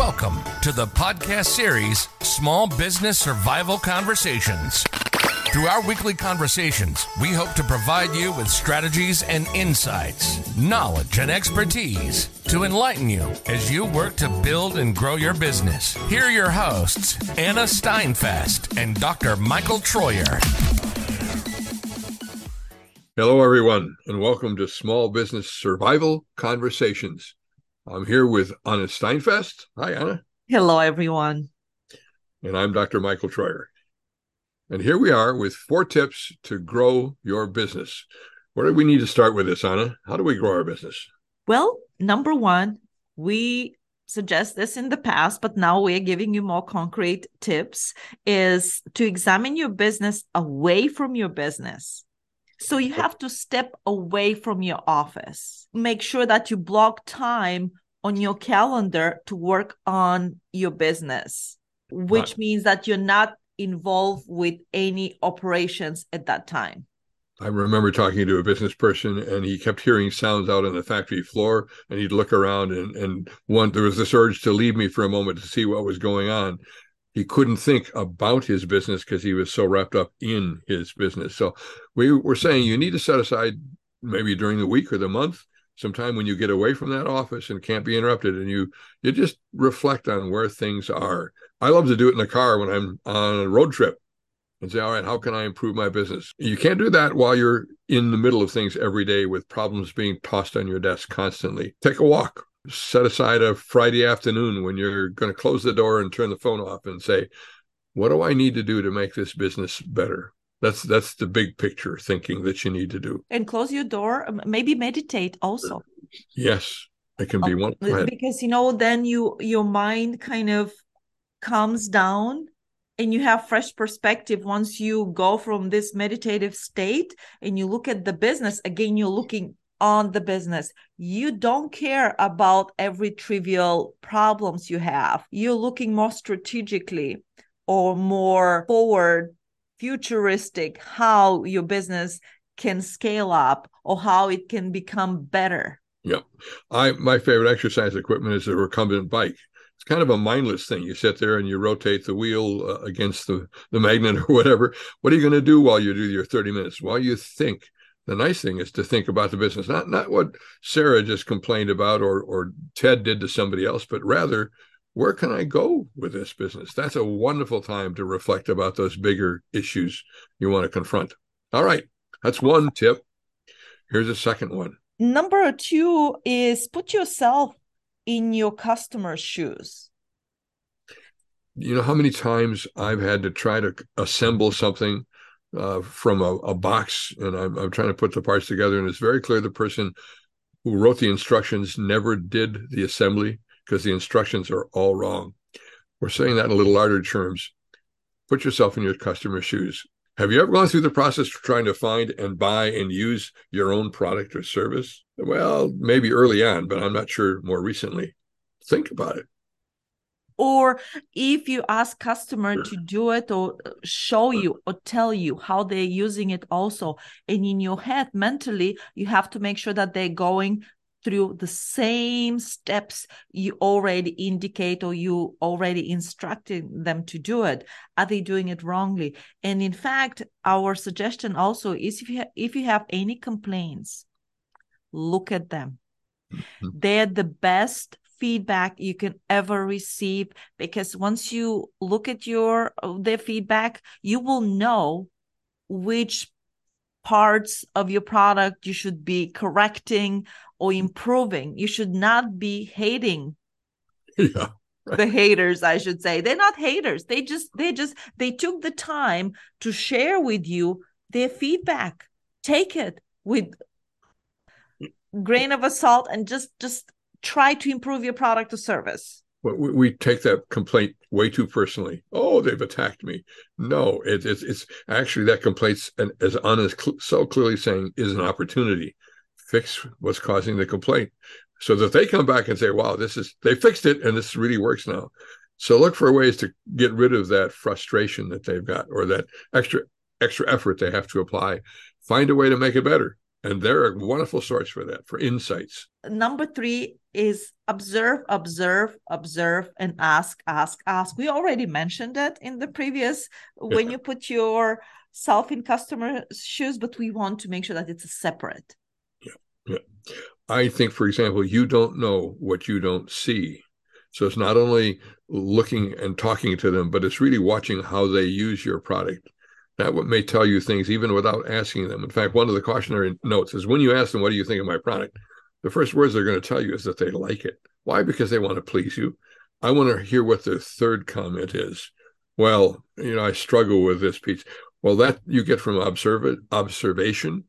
Welcome to the podcast series Small Business Survival Conversations. Through our weekly conversations, we hope to provide you with strategies and insights, knowledge and expertise to enlighten you as you work to build and grow your business. Here are your hosts, Anna Steinfest and Dr. Michael Troyer. Hello, everyone, and welcome to Small Business Survival Conversations. I'm here with Anna Steinfest. Hi, Anna. Hello, everyone. And I'm Dr. Michael Troyer. And here we are with four tips to grow your business. Where do we need to start with this, Anna? How do we grow our business? Well, number one, we suggest this in the past, but now we're giving you more concrete tips is to examine your business away from your business. So you have to step away from your office. Make sure that you block time on your calendar to work on your business, which right. means that you're not involved with any operations at that time. I remember talking to a business person and he kept hearing sounds out on the factory floor and he'd look around and, and one there was this urge to leave me for a moment to see what was going on he couldn't think about his business because he was so wrapped up in his business. So we were saying you need to set aside maybe during the week or the month sometime when you get away from that office and can't be interrupted and you you just reflect on where things are. I love to do it in the car when I'm on a road trip and say, all right, how can I improve my business? You can't do that while you're in the middle of things every day with problems being tossed on your desk constantly. Take a walk, set aside a Friday afternoon when you're going to close the door and turn the phone off and say, what do I need to do to make this business better? That's that's the big picture thinking that you need to do. And close your door. Um, maybe meditate also. Yes, it can be oh, one. Because you know, then you your mind kind of calms down and you have fresh perspective once you go from this meditative state and you look at the business again you're looking on the business. You don't care about every trivial problems you have. You're looking more strategically or more forward, futuristic, how your business can scale up or how it can become better. Yeah. I my favorite exercise equipment is a recumbent bike. It's kind of a mindless thing. You sit there and you rotate the wheel uh, against the, the magnet or whatever. What are you going to do while you do your 30 minutes? While you think the nice thing is to think about the business, not not what Sarah just complained about or or Ted did to somebody else, but rather where can I go with this business? That's a wonderful time to reflect about those bigger issues you want to confront. All right, that's one tip. Here's a second one. Number two is put yourself in your customer's shoes. You know how many times I've had to try to assemble something uh, from a, a, box and I'm, I'm trying to put the parts together and it's very clear the person who wrote the instructions never did the assembly because the instructions are all wrong. We're saying that in a little larger terms. Put yourself in your customer's shoes. Have you ever gone through the process of trying to find and buy and use your own product or service? Well maybe early on but i'm not sure more recently. Think about it. Or if you ask customer to do it or uh, show you or tell you how they're using it also and in your head mentally you have to make sure that they're going through the same steps you already indicate or you already instructed them to do it. Are they doing it wrongly? And in fact our suggestion also is if you ha- if you have any complaints look at them. Mm-hmm. they're the best feedback you can ever receive because once you look at your their feedback you will know which parts of your product you should be correcting or improving. You should not be hating yeah the haters i should say. They're not haters. They just they just they took the time to share with you their feedback. Take it with grain of a salt and just just try to improve your product or service we, we take that complaint way too personally. Oh they've attacked me. No it, it's it's actually that complaint's and as cl- so clearly saying is an opportunity. Fix what's causing the complaint. So that they come back and say wow this is they fixed it and this really works now. So look for ways to get rid of that frustration that they've got or that extra extra effort they have to apply. Find a way to make it better And they're a wonderful source for that, for insights. Number three is observe, observe, observe, and ask, ask, ask. We already mentioned that in the previous yeah. when you put yourself in customer shoes, but we want to make sure that it's separate. Yeah. Yeah. I think, for example, you don't know what you don't see. So it's not only looking and talking to them, but it's really watching how they use your product. That may tell you things even without asking them. In fact, one of the cautionary notes is when you ask them, What do you think of my product? The first words they're going to tell you is that they like it. Why? Because they want to please you. I want to hear what their third comment is. Well, you know, I struggle with this piece. Well, that you get from observe observation,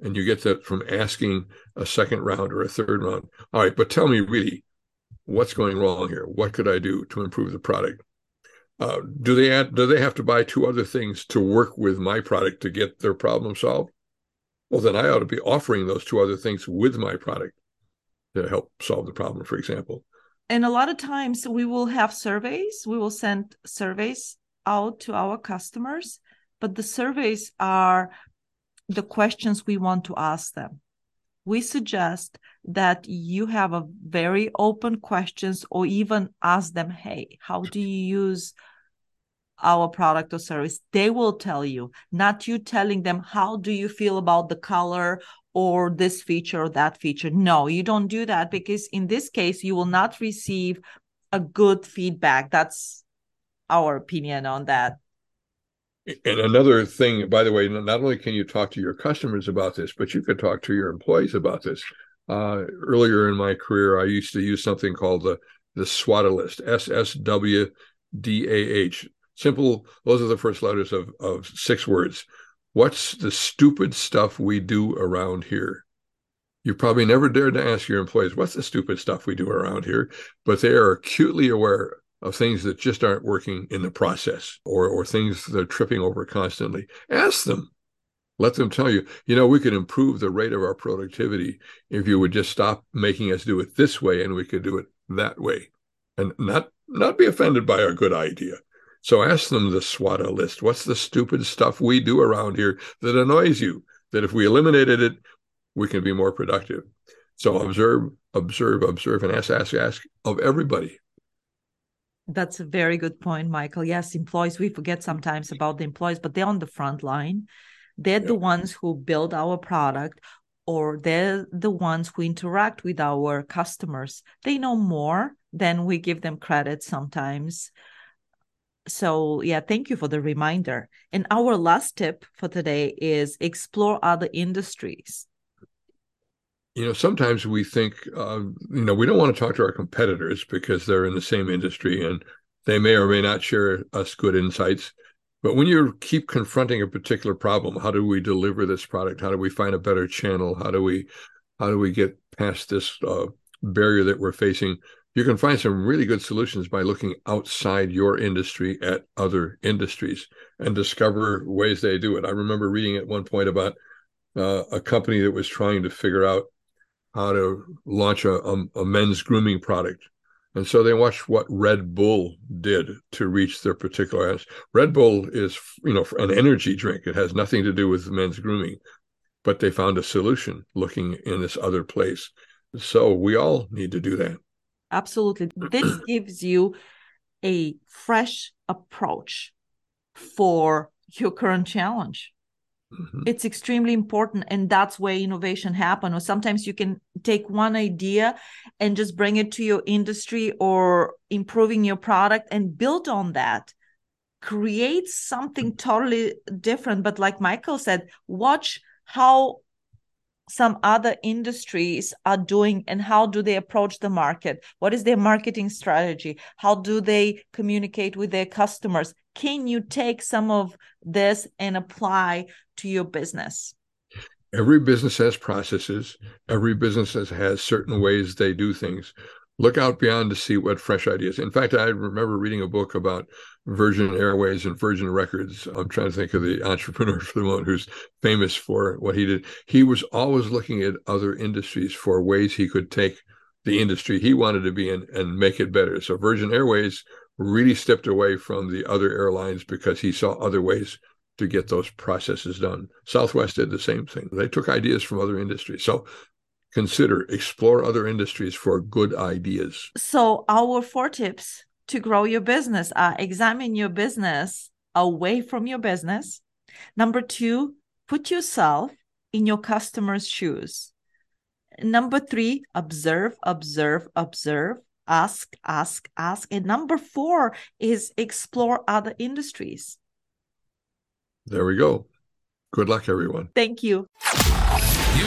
and you get that from asking a second round or a third round. All right, but tell me really, what's going wrong here? What could I do to improve the product? Uh, do they add, do they have to buy two other things to work with my product to get their problem solved? Well, then I ought to be offering those two other things with my product to help solve the problem, for example. And a lot of times we will have surveys. We will send surveys out to our customers, but the surveys are the questions we want to ask them we suggest that you have a very open questions or even ask them hey how do you use our product or service they will tell you not you telling them how do you feel about the color or this feature or that feature no you don't do that because in this case you will not receive a good feedback that's our opinion on that and another thing, by the way, not only can you talk to your customers about this, but you could talk to your employees about this. Uh, earlier in my career, I used to use something called the the SWOT list, S S W D A H. Simple. Those are the first letters of of six words. What's the stupid stuff we do around here? You probably never dared to ask your employees, what's the stupid stuff we do around here? But they are acutely aware of things that just aren't working in the process or, or things they're tripping over constantly. Ask them. Let them tell you, you know, we could improve the rate of our productivity if you would just stop making us do it this way and we could do it that way. And not not be offended by a good idea. So ask them the SWOT list. What's the stupid stuff we do around here that annoys you? That if we eliminated it, we can be more productive. So observe, observe, observe, and ask, ask, ask of everybody. That's a very good point, Michael. Yes, employees, we forget sometimes about the employees, but they're on the front line. They're the ones who build our product or they're the ones who interact with our customers. They know more than we give them credit sometimes. So, yeah, thank you for the reminder. And our last tip for today is explore other industries you know, sometimes we think, uh, you know, we don't want to talk to our competitors because they're in the same industry and they may or may not share us good insights. But when you keep confronting a particular problem, how do we deliver this product? How do we find a better channel? How do we, how do we get past this uh, barrier that we're facing? You can find some really good solutions by looking outside your industry at other industries and discover ways they do it. I remember reading at one point about uh, a company that was trying to figure out how to launch a, a, a men's grooming product. And so they watched what Red Bull did to reach their particular audience. Red Bull is, you know, an energy drink. It has nothing to do with men's grooming, but they found a solution looking in this other place. So we all need to do that. Absolutely. This gives you a fresh approach for your current challenge. Mm-hmm. It's extremely important, and that's where innovation happen. Or sometimes you can take one idea and just bring it to your industry or improving your product and build on that. Create something totally different. But like Michael said, watch how some other industries are doing and how do they approach the market what is their marketing strategy how do they communicate with their customers can you take some of this and apply to your business? Every business has processes. Every business has certain ways they do things. Look out beyond to see what fresh ideas. In fact, I remember reading a book about Virgin Airways and Virgin Records. I'm trying to think of the entrepreneur for the moment who's famous for what he did. He was always looking at other industries for ways he could take the industry he wanted to be in and make it better. So Virgin Airways really stepped away from the other airlines because he saw other ways to get those processes done. Southwest did the same thing. They took ideas from other industries. So consider explore other industries for good ideas. So our four tips to grow your business are examine your business away from your business. Number two, put yourself in your customer's shoes. Number three, observe, observe, observe, ask, ask, ask. And number four is explore other industries. There we go. Good luck, everyone. Thank you.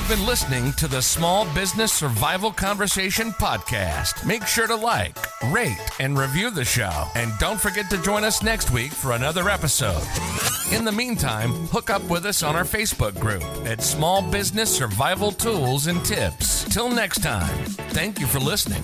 You've been listening to the Small Business Survival Conversation podcast. Make sure to like, rate, and review the show. And don't forget to join us next week for another episode. In the meantime, hook up with us on our Facebook group at Small Business Survival Tools and Tips. Till next time, thank you for listening.